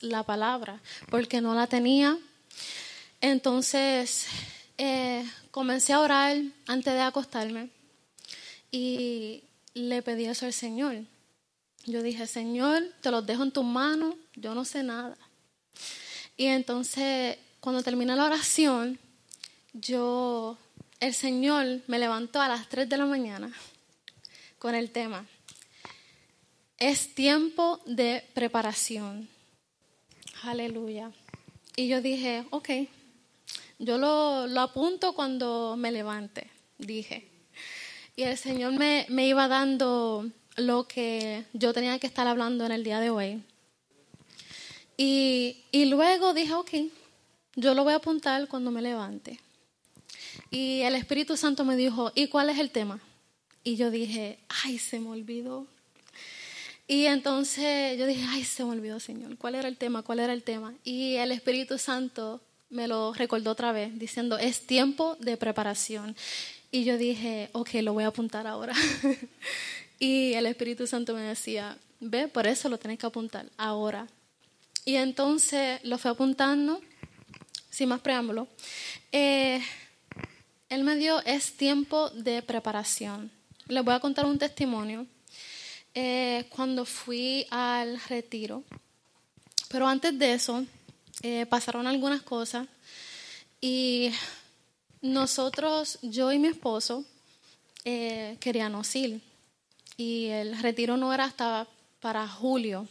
la palabra, porque no la tenía. Entonces eh, comencé a orar antes de acostarme y le pedí eso al Señor. Yo dije, Señor, te los dejo en tus manos, yo no sé nada. Y entonces, cuando terminé la oración, yo, el Señor me levantó a las 3 de la mañana con el tema. Es tiempo de preparación. Aleluya. Y yo dije, ok, yo lo, lo apunto cuando me levante, dije. Y el Señor me, me iba dando lo que yo tenía que estar hablando en el día de hoy. Y, y, luego dije, ok, yo lo voy a apuntar cuando me levante. Y el Espíritu Santo me dijo, ¿y cuál es el tema? Y yo dije, ay, se me olvidó. Y entonces yo dije, ay, se me olvidó, Señor, ¿cuál era el tema? ¿Cuál era el tema? Y el Espíritu Santo me lo recordó otra vez, diciendo, es tiempo de preparación. Y yo dije, ok, lo voy a apuntar ahora. y el Espíritu Santo me decía, ve, por eso lo tienes que apuntar ahora. Y entonces lo fui apuntando, sin más preámbulo. Eh, él me dio, es tiempo de preparación. Les voy a contar un testimonio. Eh, cuando fui al retiro, pero antes de eso, eh, pasaron algunas cosas y nosotros, yo y mi esposo, eh, queríamos ir. Y el retiro no era hasta para julio,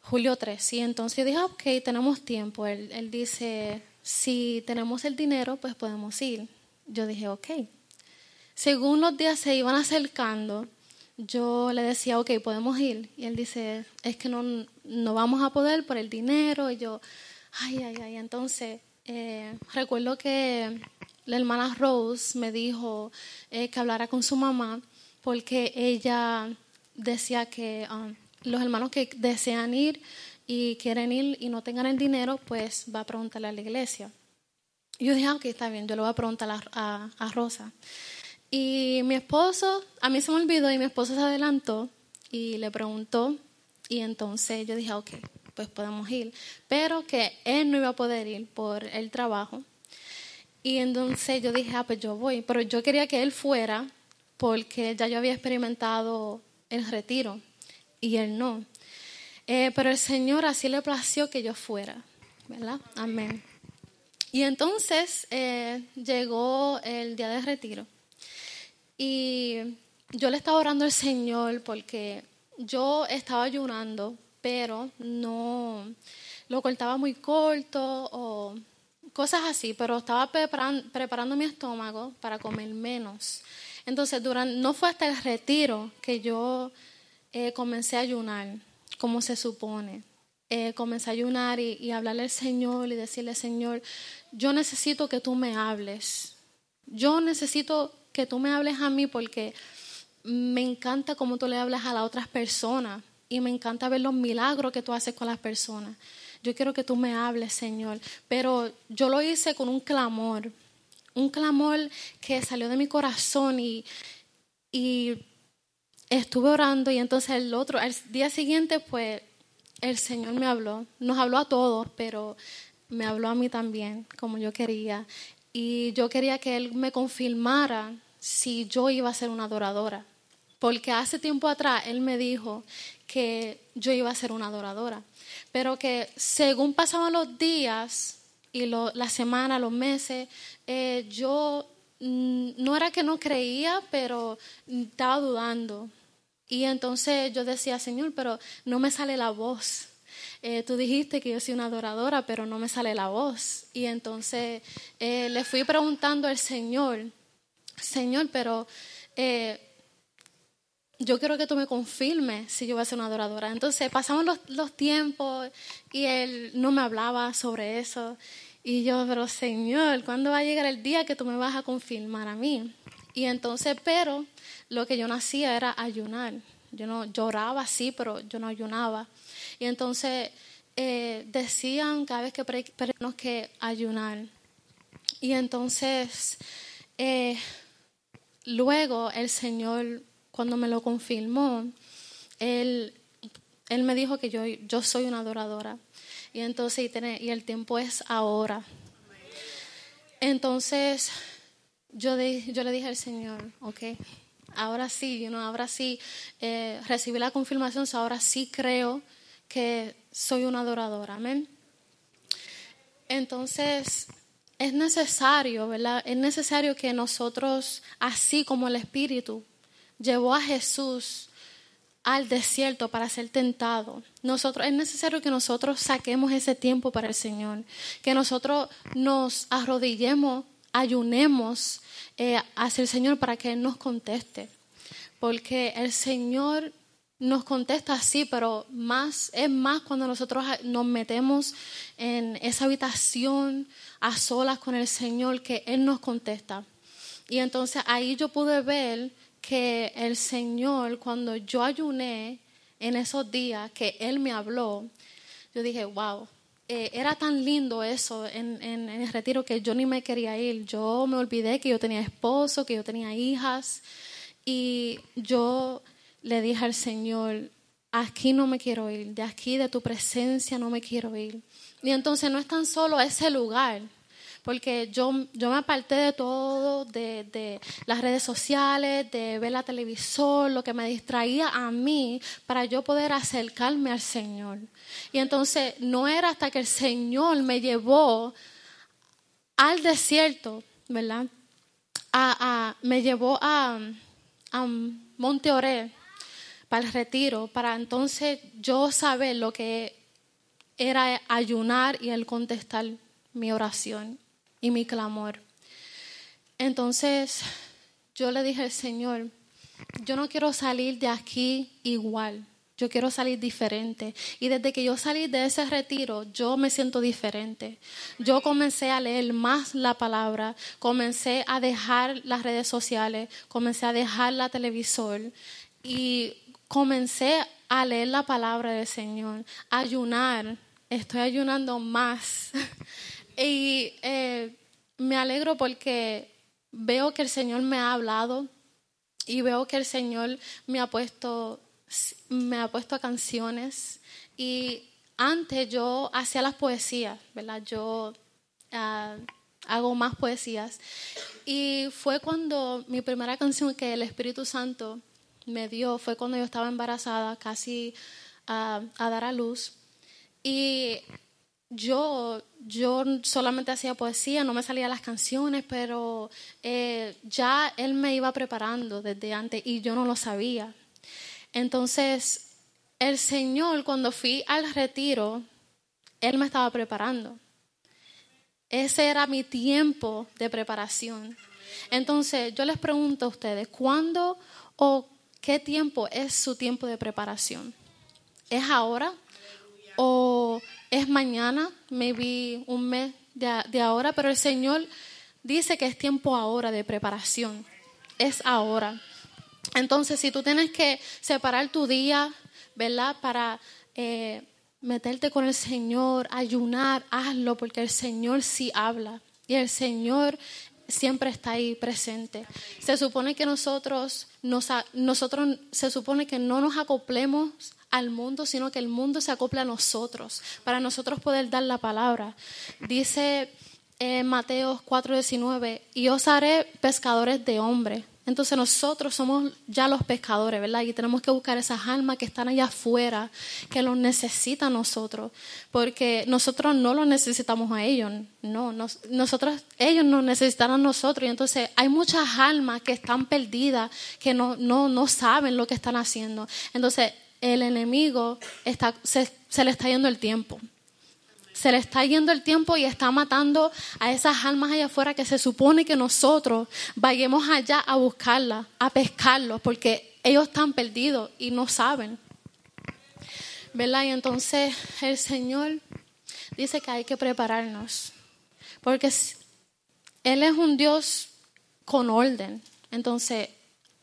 julio 3. Y entonces dije, ok, tenemos tiempo. Él, él dice, si tenemos el dinero, pues podemos ir. Yo dije, ok. Según los días se iban acercando, yo le decía, ok, podemos ir. Y él dice, es que no, no vamos a poder por el dinero. Y yo, ay, ay, ay. Entonces, eh, recuerdo que la hermana Rose me dijo eh, que hablara con su mamá porque ella decía que um, los hermanos que desean ir y quieren ir y no tengan el dinero, pues va a preguntarle a la iglesia. Yo dije, ah, ok, está bien, yo le voy a preguntar a Rosa. Y mi esposo, a mí se me olvidó y mi esposo se adelantó y le preguntó y entonces yo dije, ok, pues podemos ir, pero que él no iba a poder ir por el trabajo. Y entonces yo dije, ah, pues yo voy, pero yo quería que él fuera porque ya yo había experimentado el retiro y él no. Eh, pero el Señor así le plació que yo fuera, ¿verdad? Amén. Y entonces eh, llegó el día de retiro y yo le estaba orando al Señor porque yo estaba ayunando pero no lo cortaba muy corto o cosas así, pero estaba preparando, mi estómago para comer menos. Entonces, durante, no fue hasta el retiro que yo eh, comencé a ayunar, como se supone. Eh, comencé a ayunar y, y hablarle al Señor y decirle, Señor, yo necesito que tú me hables. Yo necesito que tú me hables a mí porque me encanta cómo tú le hablas a las otras personas y me encanta ver los milagros que tú haces con las personas. Yo quiero que tú me hables, Señor. Pero yo lo hice con un clamor, un clamor que salió de mi corazón y, y estuve orando y entonces el otro, el día siguiente, pues el Señor me habló. Nos habló a todos, pero me habló a mí también, como yo quería. Y yo quería que Él me confirmara si yo iba a ser una adoradora. Porque hace tiempo atrás Él me dijo que yo iba a ser una adoradora, pero que según pasaban los días y lo, la semana, los meses, eh, yo mm, no era que no creía, pero estaba dudando. Y entonces yo decía, Señor, pero no me sale la voz. Eh, tú dijiste que yo soy una adoradora, pero no me sale la voz. Y entonces eh, le fui preguntando al Señor, Señor, pero yo quiero que tú me confirmes si yo voy a ser una adoradora. Entonces pasamos los, tiempos y él no me hablaba sobre eso. Y yo, pero Señor, ¿cuándo va a llegar el día que tú me vas a confirmar a mí? Y entonces, pero lo que yo no hacía era ayunar. Yo no lloraba, sí, pero yo no ayunaba. Y entonces eh, decían cada vez que tenemos que ayunar. Y entonces, eh, luego el Señor cuando me lo confirmó, él, Él me dijo que yo, yo soy una adoradora. Y entonces, y, el tiempo es ahora. Entonces, yo, yo le dije al Señor, ok, ahora sí, you ahora sí eh, recibí la confirmación, ahora sí creo que soy una adoradora. Amén. Entonces, es necesario, ¿verdad? Es necesario que nosotros, así como el Espíritu llevó a Jesús al desierto para ser tentado. Nosotros, es necesario que nosotros saquemos ese tiempo para el Señor, que nosotros nos arrodillemos, ayunemos eh, hacia el Señor para que Él nos conteste. Porque el Señor nos contesta así, pero más es más cuando nosotros nos metemos en esa habitación a solas con el Señor que Él nos contesta. Y entonces ahí yo pude ver que el Señor, cuando yo ayuné en esos días que Él me habló, yo dije, wow, eh, era tan lindo eso en, en, el retiro que yo ni me quería ir. Yo me olvidé que yo tenía esposo, que yo tenía hijas. Y yo le dije al Señor, aquí no me quiero ir, de aquí, de tu presencia no me quiero ir. Y entonces no es tan solo ese lugar, porque yo, yo me aparté de todo, de, de, las redes sociales, de ver la televisor, lo que me distraía a mí para yo poder acercarme al Señor. Y entonces no era hasta que el Señor me llevó al desierto, ¿verdad? A, me llevó a, a Monte Oré para el retiro, para entonces yo saber lo que era ayunar y el contestar mi oración y mi clamor. Entonces yo le dije al Señor, yo no quiero salir de aquí igual, yo quiero salir diferente. Y desde que yo salí de ese retiro, yo me siento diferente. Yo comencé a leer más la palabra, comencé a dejar las redes sociales, comencé a dejar la televisor y comencé a leer la palabra del Señor, ayunar. Estoy ayunando más. Y eh, me alegro porque veo que el Señor me ha hablado y veo que el Señor me ha puesto, me ha puesto canciones. Y antes yo hacía las poesías, ¿verdad? Yo ah, hago más poesías. Y fue cuando mi primera canción que el Espíritu Santo me dio, fue cuando yo estaba embarazada, casi a dar a luz. Y yo, yo solamente hacía poesía, no me salían las canciones, pero eh, ya él me iba preparando desde antes y yo no lo sabía. Entonces, el Señor, cuando fui al retiro, Él me estaba preparando. Ese era mi tiempo de preparación. Entonces, yo les pregunto a ustedes, ¿cuándo o qué tiempo es su tiempo de preparación? ¿Es ahora? ¿O es mañana, maybe un mes de, ahora, pero el Señor dice que es tiempo ahora de preparación, es ahora. Entonces, si tú tienes que separar tu día, ¿verdad? Para eh, meterte con el Señor, ayunar, hazlo, porque el Señor sí habla y el Señor siempre está ahí presente. Se supone que nosotros, nosotros se supone que no nos acoplemos al mundo, sino que el mundo se acopla a nosotros, para nosotros poder dar la palabra. Dice en Mateo 4:19, y os haré pescadores de hombres. Entonces nosotros somos ya los pescadores, ¿verdad? Y tenemos que buscar esas almas que están allá afuera, que los necesitan nosotros, porque nosotros no los necesitamos a ellos, no, nosotros, ellos nos necesitan a nosotros. Y entonces hay muchas almas que están perdidas, que no, no, no saben lo que están haciendo. Entonces el enemigo está, se, le está yendo el tiempo. Se le está yendo el tiempo y está matando a esas almas allá afuera que se supone que nosotros vayamos allá a buscarlas, a pescarlos, porque ellos están perdidos y no saben. ¿Verdad? Y entonces el Señor dice que hay que prepararnos, porque Él es un Dios con orden. Entonces,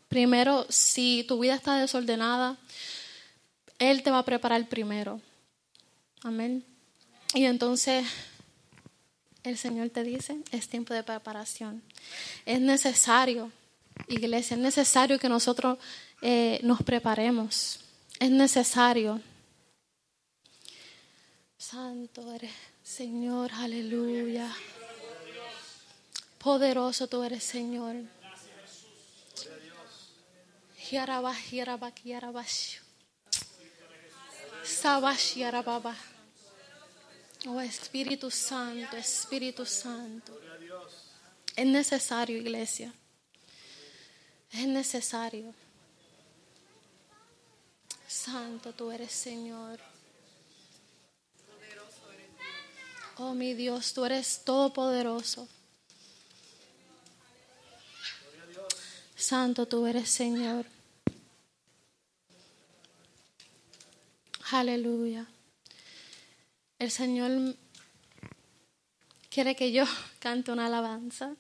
primero, si tu vida está desordenada, él te va a preparar primero. Amén. Y entonces el Señor te dice, es tiempo de preparación. Es necesario, iglesia, es necesario que nosotros eh, nos preparemos. Es necesario. Santo eres, Señor, aleluya. Poderoso tú eres, Señor. Oh Espíritu Santo, Espíritu Santo. Es necesario, iglesia. Es necesario. Santo tú eres, Señor. Oh mi Dios, tú eres todopoderoso. Santo tú eres, Señor. Aleluya. El Señor quiere que yo cante una alabanza.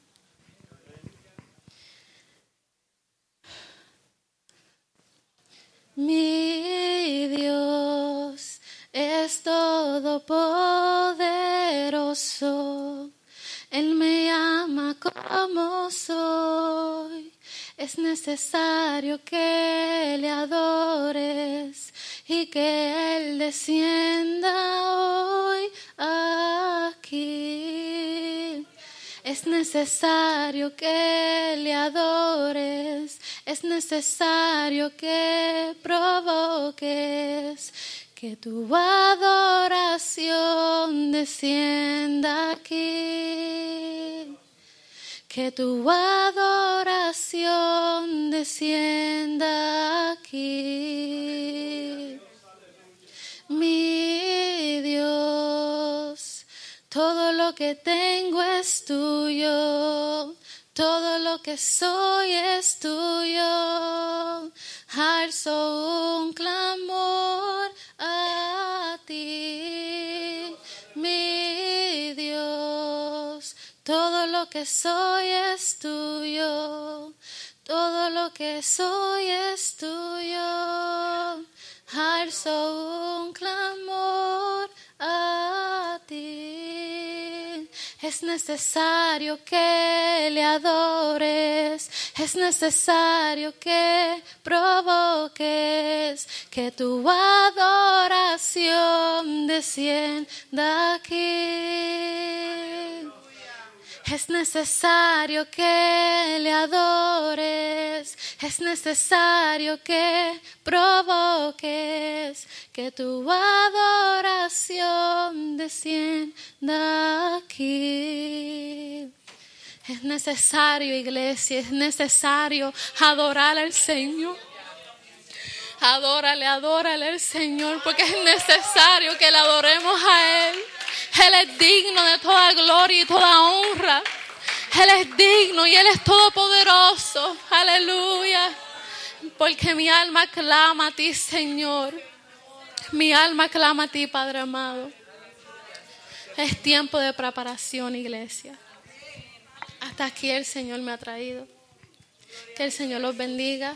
Mi Dios es todopoderoso. Él me ama como soy. Es necesario que le adores y que Él descienda hoy aquí. Es necesario que le adores, es necesario que provoques que tu adoración descienda aquí. Que tu adoración descienda aquí. Mi Dios, todo lo que tengo es tuyo. Todo lo que soy es tuyo. Alzo un clamor que soy es tuyo. Todo lo que soy es tuyo. Alzo un clamor a ti. Es necesario que le adores, es necesario que provoques que tu adoración descienda aquí. Es necesario que le adores, es necesario que provoques que tu adoración descienda aquí. Es necesario, iglesia, es necesario adorar al Señor. Adórale, adórale al Señor, porque es necesario que le adoremos es digno de toda gloria y toda honra. Él es digno y Él es todopoderoso. Aleluya. Porque mi alma clama a ti, Señor. Mi alma clama a ti, Padre amado. Es tiempo de preparación, iglesia. Hasta aquí el Señor me ha traído. Que el Señor los bendiga.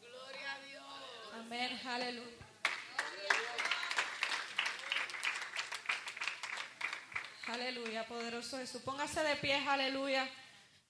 Gloria a Dios. Amén. Aleluya. Aleluya, poderoso Jesús. Póngase de pie, aleluya.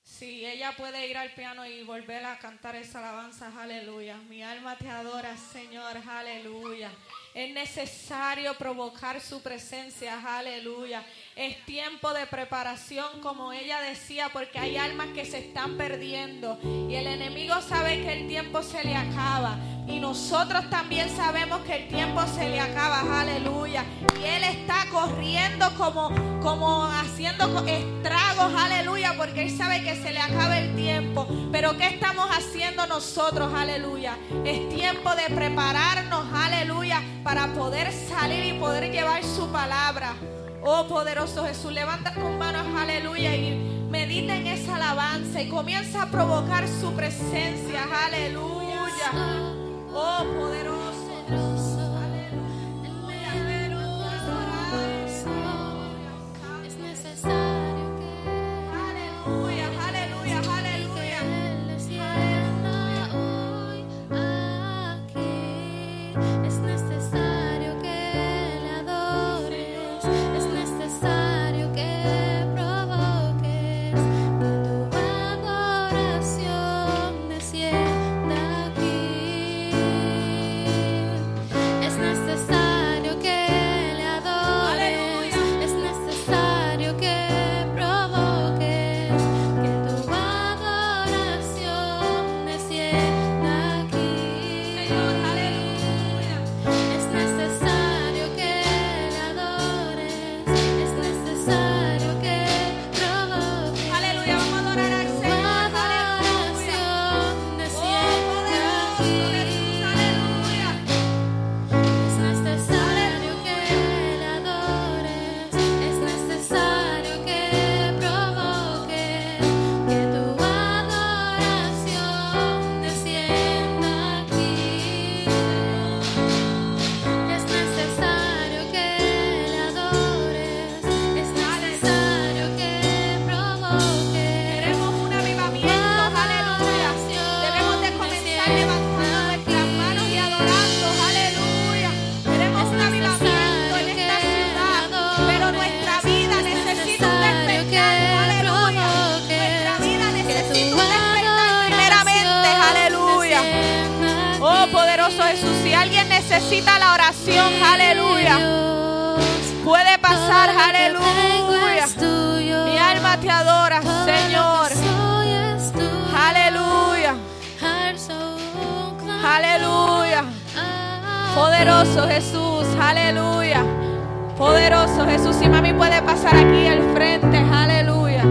Si ella puede ir al piano y volver a cantar esa alabanza, aleluya. Mi alma te adora, Señor, aleluya. Es necesario provocar su presencia, aleluya. Es tiempo de preparación, como ella decía, porque hay almas que se están perdiendo. Y el enemigo sabe que el tiempo se le acaba. Y nosotros también sabemos que el tiempo se le acaba, aleluya. Y Él está corriendo como, como haciendo estragos, aleluya, porque Él sabe que se le acaba el tiempo. Pero ¿qué estamos haciendo nosotros, aleluya? Es tiempo de prepararnos, aleluya, para poder salir y poder llevar su palabra. Oh poderoso Jesús, levanta tus manos, aleluya, y medita en esa alabanza y comienza a provocar su presencia, aleluya. Oh, poderoso. desciende Aleluya. Poderoso Jesús. Si mami puede pasar aquí al frente. Aleluya.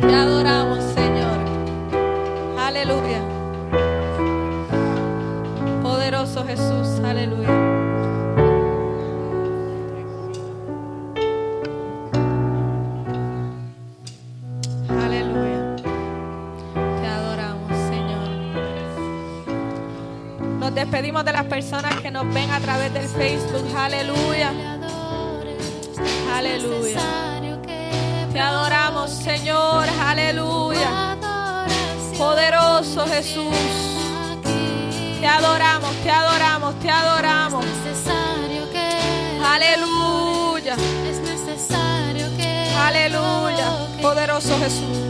Te adoramos, Señor. Aleluya. Poderoso Jesús. Aleluya. despedimos de las personas que nos ven a través del Facebook. Aleluya. Aleluya. Te adoramos, Señor. Aleluya. Poderoso Jesús. Te adoramos, te adoramos, te adoramos. Aleluya. Aleluya. Poderoso Jesús.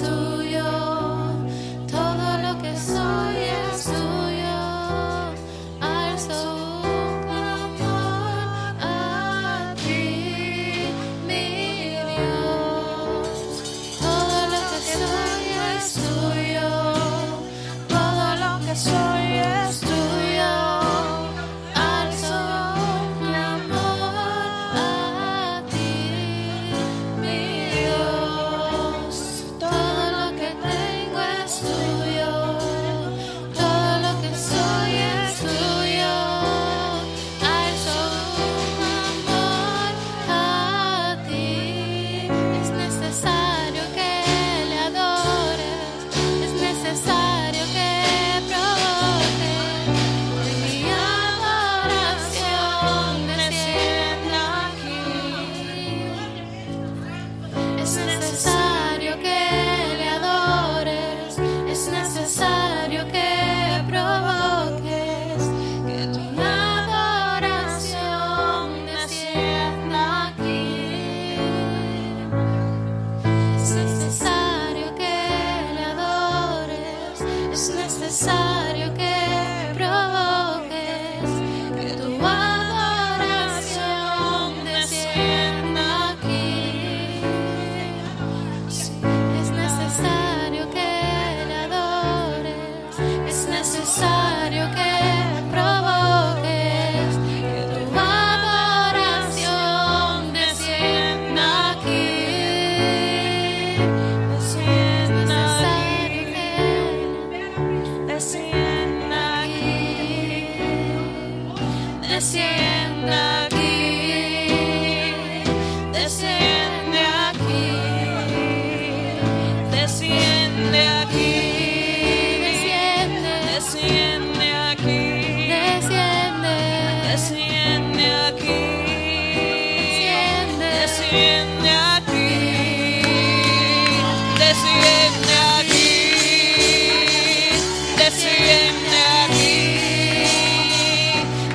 stoel.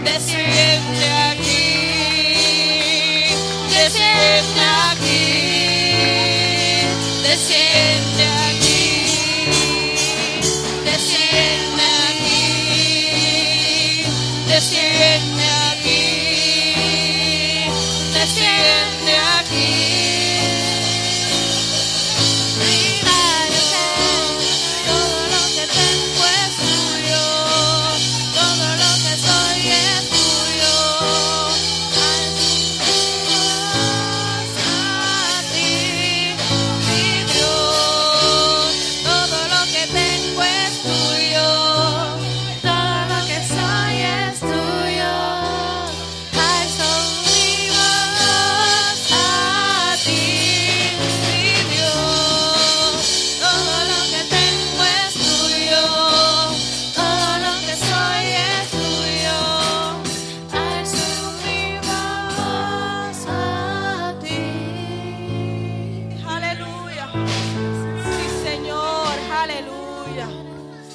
That's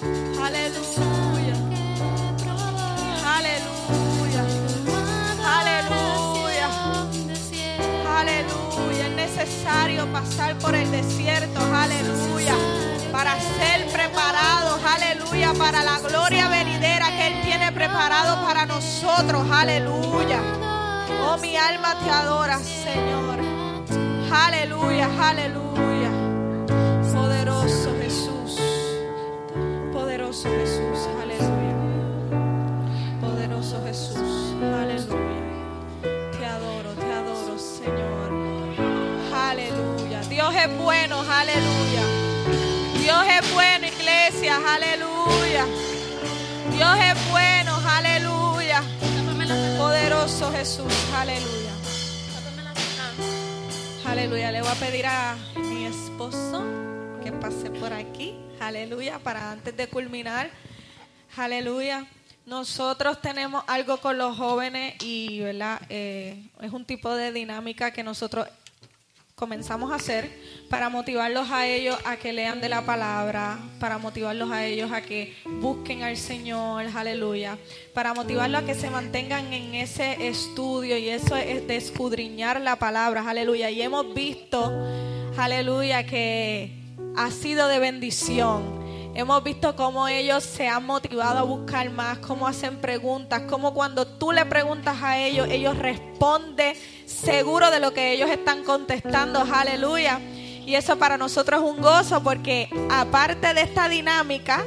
Aleluya. Aleluya. Aleluya. Aleluya. Es necesario pasar por el desierto. Aleluya. Para ser preparados. Aleluya. Para la gloria venidera que Él tiene preparado para nosotros. Aleluya. Oh, mi alma te adora, Señor. Aleluya. Aleluya. Poderoso Jesús. Aleluya. Poderoso Jesús. Aleluya. Te adoro, te adoro, Señor. Aleluya. Dios es bueno, aleluya. Dios es bueno, iglesia, aleluya. Dios es bueno, aleluya. Poderoso Jesús, aleluya. Aleluya. Le voy a pedir a mi esposo que pase por aquí. Aleluya. Para antes de culminar. Aleluya. Nosotros tenemos algo con los jóvenes y, ¿verdad? Eh, es un tipo de dinámica que nosotros comenzamos a hacer para motivarlos a ellos a que lean de la palabra, para motivarlos a ellos a que busquen al Señor, aleluya, para motivarlos a que se mantengan en ese estudio y eso es de escudriñar la palabra, aleluya. Y hemos visto, aleluya, que ha sido de bendición. Hemos visto cómo ellos se han motivado a buscar más, cómo hacen preguntas, cómo cuando tú le preguntas a ellos, ellos responden seguro de lo que ellos están contestando, aleluya. Y eso para nosotros es un gozo porque aparte de esta dinámica,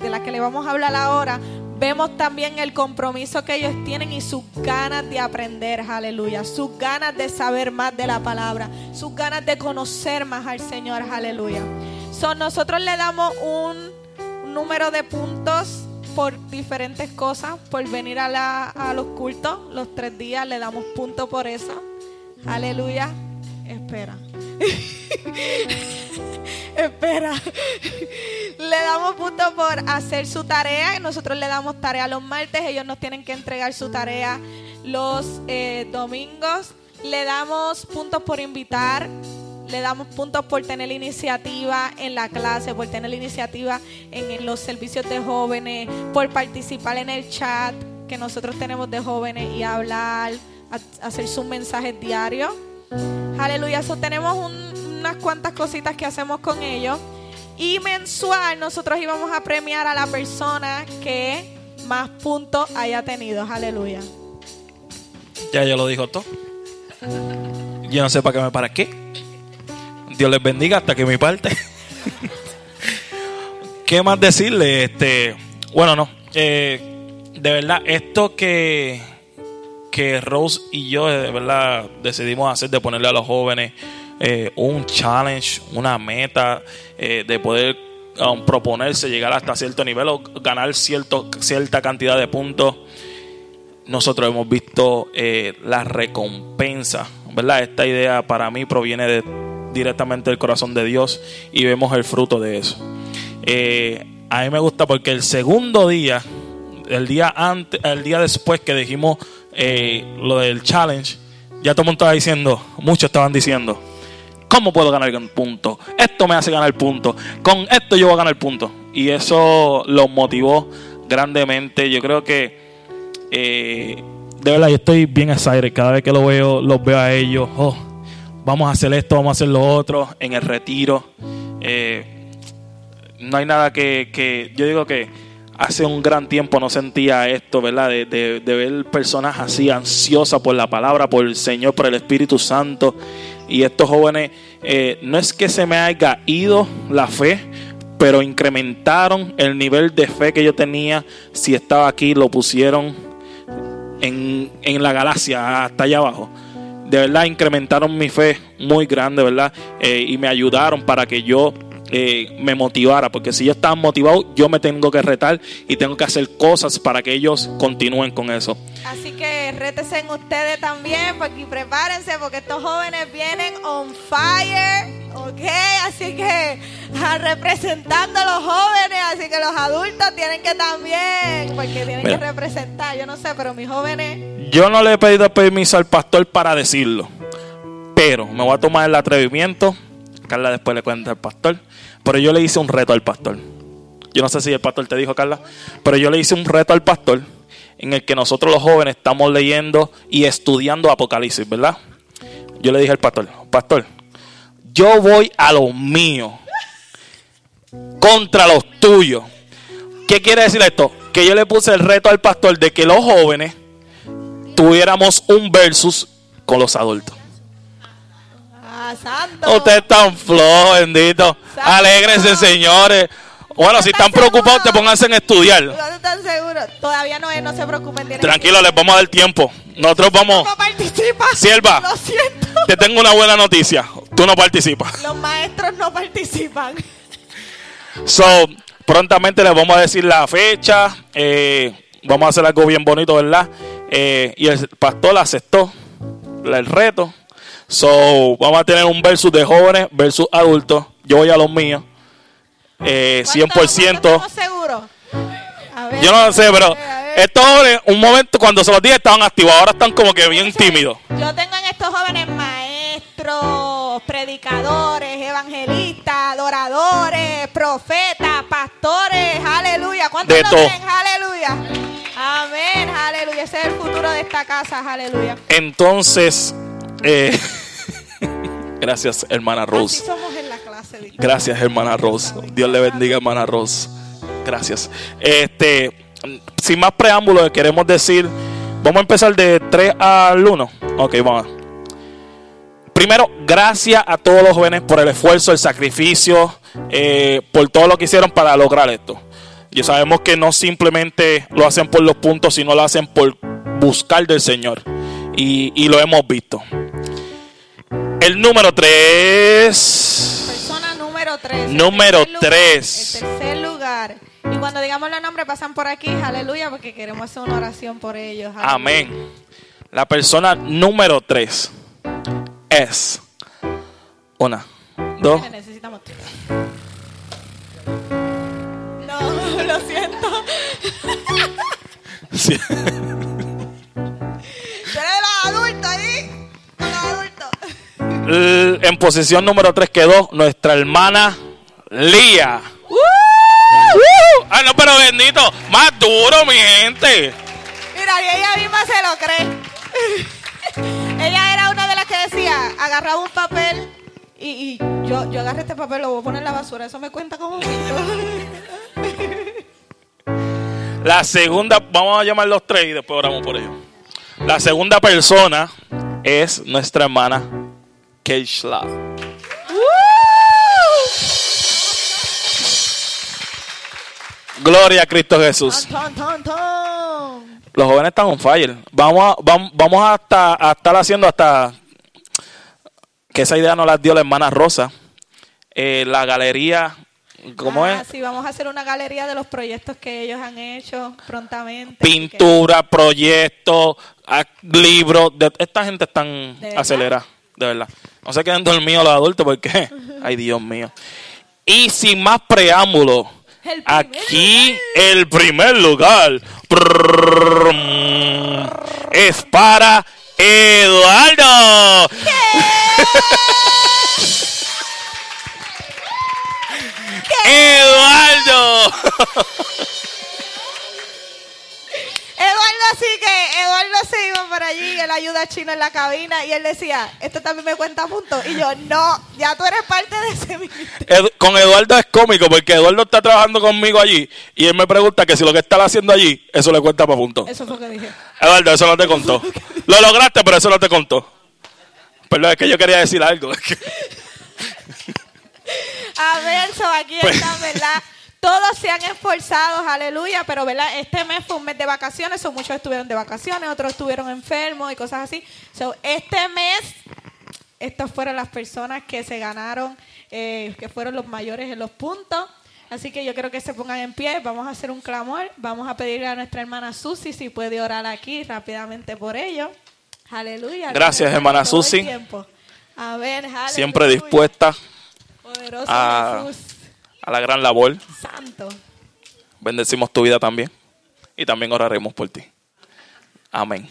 de la que le vamos a hablar ahora, vemos también el compromiso que ellos tienen y sus ganas de aprender, aleluya, sus ganas de saber más de la palabra, sus ganas de conocer más al Señor, aleluya. So, nosotros le damos un número de puntos por diferentes cosas, por venir a, la- a los cultos, los tres días le damos puntos por eso. Aleluya. Espera. Espera. Le damos puntos por hacer su tarea. Nosotros le damos tarea los martes. Ellos nos tienen que entregar su tarea los eh, domingos. Le damos puntos por invitar. Le damos puntos por tener iniciativa en la clase, por tener iniciativa en, los servicios de jóvenes, por participar en el chat que nosotros tenemos de jóvenes y hablar, hacer sus mensajes diarios. Aleluya, so, tenemos un- unas cuantas cositas que hacemos con ellos. Y mensual nosotros íbamos a premiar a la persona que más puntos haya tenido. Aleluya. Ya yo lo dijo todo. Yo no sé para qué me para qué. Dios les bendiga hasta que mi parte. ¿Qué más decirle? Este, bueno, no. Eh, de verdad, esto que, que Rose y yo de verdad decidimos hacer de ponerle a los jóvenes eh, un challenge, una meta eh, de poder um, proponerse llegar hasta cierto nivel o ganar cierta cantidad de puntos nosotros hemos visto eh, la recompensa, ¿verdad? Esta idea para mí proviene directamente del corazón de Dios y vemos el fruto de eso. A mí me gusta porque el segundo día, el día antes, el día después que dijimos lo del challenge, ya todo el mundo estaba diciendo, muchos estaban diciendo, ¿cómo puedo ganar un punto? Esto me hace ganar punto. Con esto yo voy a ganar punto. Y eso los motivó grandemente. Yo creo que eh, de verdad yo estoy bien excited. Cada vez que lo veo, los veo a ellos. Oh, vamos a hacer esto, vamos a hacer lo otro. En el retiro. Eh, no hay nada que, que, Yo digo que hace un gran tiempo no sentía esto, ¿verdad? De, de ver personas así ansiosas por la palabra, por el Señor, por el Espíritu Santo. Y estos jóvenes, eh, no es que se me haya ido la fe, pero incrementaron el nivel de fe que yo tenía. Si estaba aquí, lo pusieron en, en la galaxia, hasta allá abajo. De verdad, incrementaron mi fe muy grande, ¿verdad? Eh, y me ayudaron para que yo eh, me motivara, porque si yo estaba motivado, yo me tengo que retar y tengo que hacer cosas para que ellos continúen con eso. Así que rétese en ustedes también, porque prepárense, porque estos jóvenes vienen on fire, ¿ok? Así que representando a los jóvenes, así que los adultos tienen que también, porque tienen Mira. que representar, yo no sé, pero mis jóvenes, Yo no le he pedido permiso al pastor para decirlo, pero me voy a tomar el atrevimiento. Carla después le cuenta al pastor, pero yo le hice un reto al pastor. Yo no sé si el pastor te dijo, Carla, pero yo le hice un reto al pastor en el que nosotros los jóvenes estamos leyendo y estudiando Apocalipsis, ¿verdad? Yo le dije al pastor, pastor, yo voy a lo mío contra los tuyos. ¿Qué quiere decir esto? Que yo le puse el reto al pastor de que los jóvenes tuviéramos un versus con los adultos. Ah, santo. Ustedes están flojos, bendito. Santo. Alégrense, señores. Bueno, si están preocupados, te pónganse en estudiar. ¿No están seguros? Todavía no es, no se preocupen. Tranquilo, les vamos a dar tiempo. Nosotros vamos. No participa. Sierva. Lo siento. Te tengo una buena noticia. Tú no participas. Los maestros no participan. So, prontamente les vamos a decir la fecha. eh, vamos a hacer algo bien bonito, ¿verdad? Eh, y el pastor aceptó el reto. So, vamos a tener un versus de jóvenes versus adultos. Yo voy a los míos. Eh, ¿Cuánto- cuánto 100%. estamos seguros? A ver, Yo no lo sé, pero a ver, a ver. estos jóvenes, un momento cuando se los dije estaban activos, ahora están como que bien tímidos. Yo tengo en estos jóvenes maestros, predicadores, evangelistas, adoradores, profetas, pastores, aleluya. ¿Cuántos De lo creen? Aleluya. Amén, aleluya. Ese es el futuro de esta casa, aleluya. Entonces, eh, gracias, hermana Rose. Gracias, hermana Rose. Dios le bendiga, hermana Rose. Gracias. Este, sin más preámbulos, queremos decir, vamos a empezar de 3 al 1. Ok, vamos. Primero, gracias a todos los jóvenes por el esfuerzo, el sacrificio, eh, por todo lo que hicieron para lograr esto. Y sabemos que no simplemente lo hacen por los puntos, sino lo hacen por buscar del Señor. Y, y lo hemos visto. El número 3. Persona número 3. Número tres. El tercer lugar. Y cuando digamos los nombres pasan por aquí, aleluya, porque queremos hacer una oración por ellos. aleluya. Amén. La persona número 3 es una, dos, necesitamos tres. No, lo siento. sí. En posición número 3 quedó nuestra hermana Lía. ¡Woo! Ah, no, pero bendito, más duro, mi gente. Mira, y ella misma se lo cree. ella era una de las que decía, agarraba un papel y, y yo, yo agarré este papel, lo voy a poner en la basura. Eso me cuenta como un La segunda, vamos a llamar los tres y después oramos por ellos. La segunda persona es nuestra hermana Keishla. Gloria a Cristo Jesús. Los jóvenes están on fire. Vamos a, vamos, vamos a estar haciendo hasta que esa idea nos la dio la hermana Rosa. Eh, la galería ¿Cómo ah, es? Sí, vamos a hacer una galería de los proyectos que ellos han hecho prontamente. Pintura, que... proyectos, libros. Esta gente están acelerada de verdad. No se queden dormidos los adultos porque, ay Dios mío. Y sin más preámbulo, aquí el primer lugar es para Eduardo. Eduardo así que Eduardo se iba por allí, él ayuda a Chino en la cabina y él decía, esto también me cuenta puntos. Y yo, no, ya tú eres parte de ese ministerio. Ed- con Eduardo es cómico porque Eduardo está trabajando conmigo allí y él me pregunta que si lo que está haciendo allí, eso le cuenta para punto. Eso fue lo que dije. Eduardo, eso no te contó. Lo lograste, pero eso no te contó. Perdón, es que yo quería decir algo. A ver, so aquí Pues- están, ¿verdad? Todos se han esforzado, aleluya, pero ¿verdad? Este mes fue un mes de vacaciones, so muchos estuvieron de vacaciones, otros estuvieron enfermos y cosas así. So, este mes, estas fueron las personas que se ganaron, eh, que fueron los mayores en los puntos. Así que yo creo que se pongan en pie, vamos a hacer un clamor, vamos a pedirle a nuestra hermana Susi si puede orar aquí rápidamente por ello. Aleluya. Gracias, hermana Susi. A ver. Siempre dispuesta Poderoso a- Jesús. A la gran labor. Santo. Bendecimos tu vida también. Y también oraremos por ti. Amén.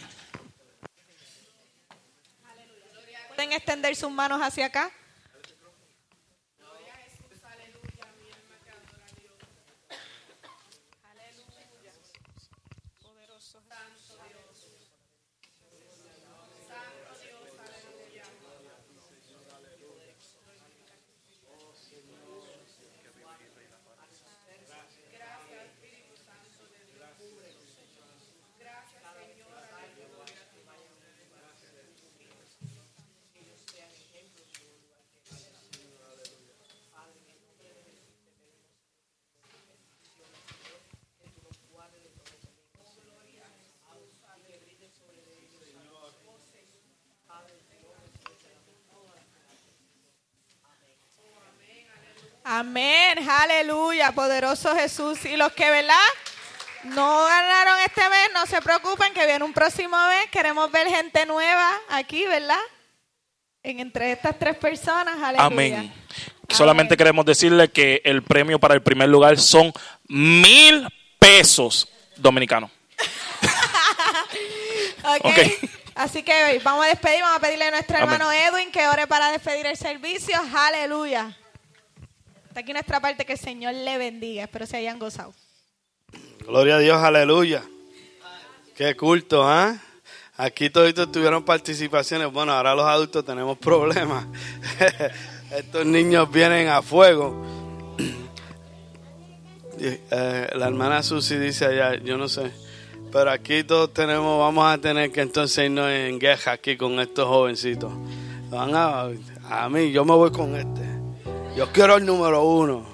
Pueden extender sus manos hacia acá. Amén, aleluya, poderoso Jesús. Y los que, ¿verdad? No ganaron este mes, no se preocupen, que viene un próximo mes. Queremos ver gente nueva aquí, ¿verdad? En, entre estas tres personas, aleluya. Amén. Solamente queremos decirle que el premio para el primer lugar son mil pesos dominicanos. Ok. Ok. Así que vamos a despedir, vamos a pedirle a nuestro Amén. hermano Edwin que ore para despedir el servicio. Aleluya. Está aquí nuestra parte, que el Señor le bendiga. Espero se hayan gozado. Gloria a Dios, aleluya. Qué culto, ¿ah? Aquí toditos tuvieron participaciones. Bueno, ahora los adultos tenemos problemas. Estos niños vienen a fuego. Eh, la hermana Susi dice allá, yo no sé. Pero aquí todos tenemos, vamos a tener que entonces irnos en guerra aquí con estos jovencitos. Van a, a mí, yo me voy con este. Yo quiero el número uno.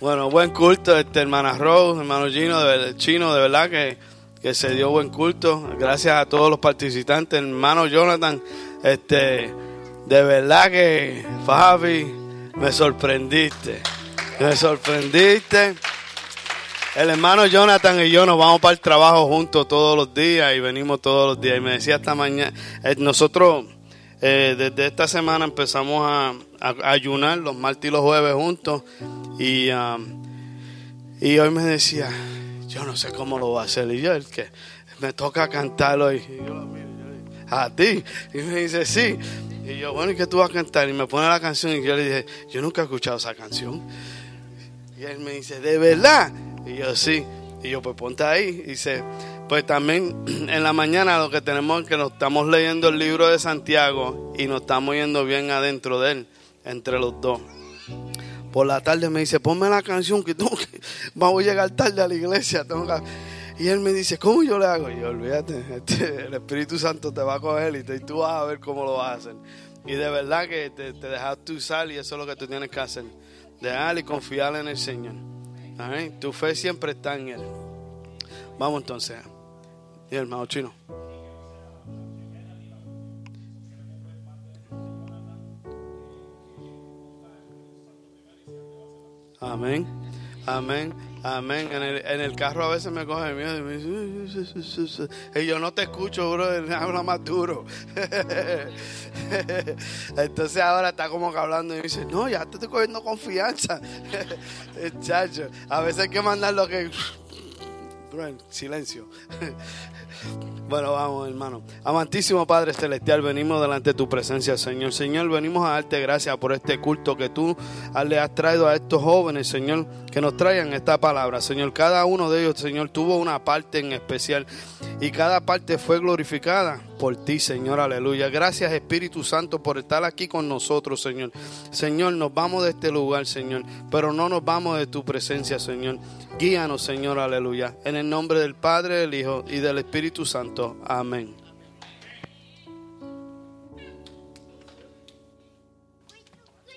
Bueno, buen culto, este hermana Rose, hermano Gino, de, Chino, de verdad que, que se dio buen culto. Gracias a todos los participantes, hermano Jonathan, este, de verdad que Fabi, me sorprendiste, me sorprendiste. El hermano Jonathan y yo nos vamos para el trabajo juntos todos los días y venimos todos los días. Y me decía esta mañana, eh, nosotros eh, desde esta semana empezamos a, ayunar los martes y los jueves juntos. Y, um, y hoy me decía, yo no sé cómo lo va a hacer. Y yo, el que me toca cantar hoy. Y yo a ti. Y me dice, sí. Y yo, bueno, ¿y qué tú vas a cantar? Y me pone la canción y yo le dije, yo nunca he escuchado esa canción. Y él me dice, ¿de verdad? Y yo, sí. Y yo, pues ponte ahí. Y dice, pues también en la mañana lo que tenemos es que nos estamos leyendo el libro de Santiago y nos estamos yendo bien adentro de él, entre los dos. Por la tarde me dice, ponme la canción que tengo vamos a llegar tarde a la iglesia. Tengo que-". Y él me dice, ¿cómo yo le hago? Y yo, olvídate, este, el Espíritu Santo te va a coger y, tú vas a ver cómo lo vas a hacer. Y de verdad que te, te dejaste usar y eso es lo que tú tienes que hacer. Dejar y confiar en el Señor. Amén. Tu fe siempre está en Él. Vamos entonces. Y el hermano chino. Amén. Amén. Amén. En el, en el carro a veces me coge miedo y me dice, y yo no te escucho, bro, habla más duro. Entonces ahora está como que hablando y me dice, no, ya te estoy cogiendo confianza. Chacho, a veces hay que mandar lo que... Silencio. Bueno, vamos, hermano. Amantísimo Padre Celestial, venimos delante de tu presencia, Señor. Señor, venimos a darte gracias por este culto que tú le has traído a estos jóvenes, Señor, que nos traigan esta palabra. Señor, cada uno de ellos, Señor, tuvo una parte en especial y cada parte fue glorificada por ti, Señor. Aleluya. Gracias, Espíritu Santo, por estar aquí con nosotros, Señor. Señor, nos vamos de este lugar, Señor, pero no nos vamos de tu presencia, Señor. Guíanos, Señor, aleluya. En el nombre del Padre, del Hijo y del Espíritu Santo. Amén.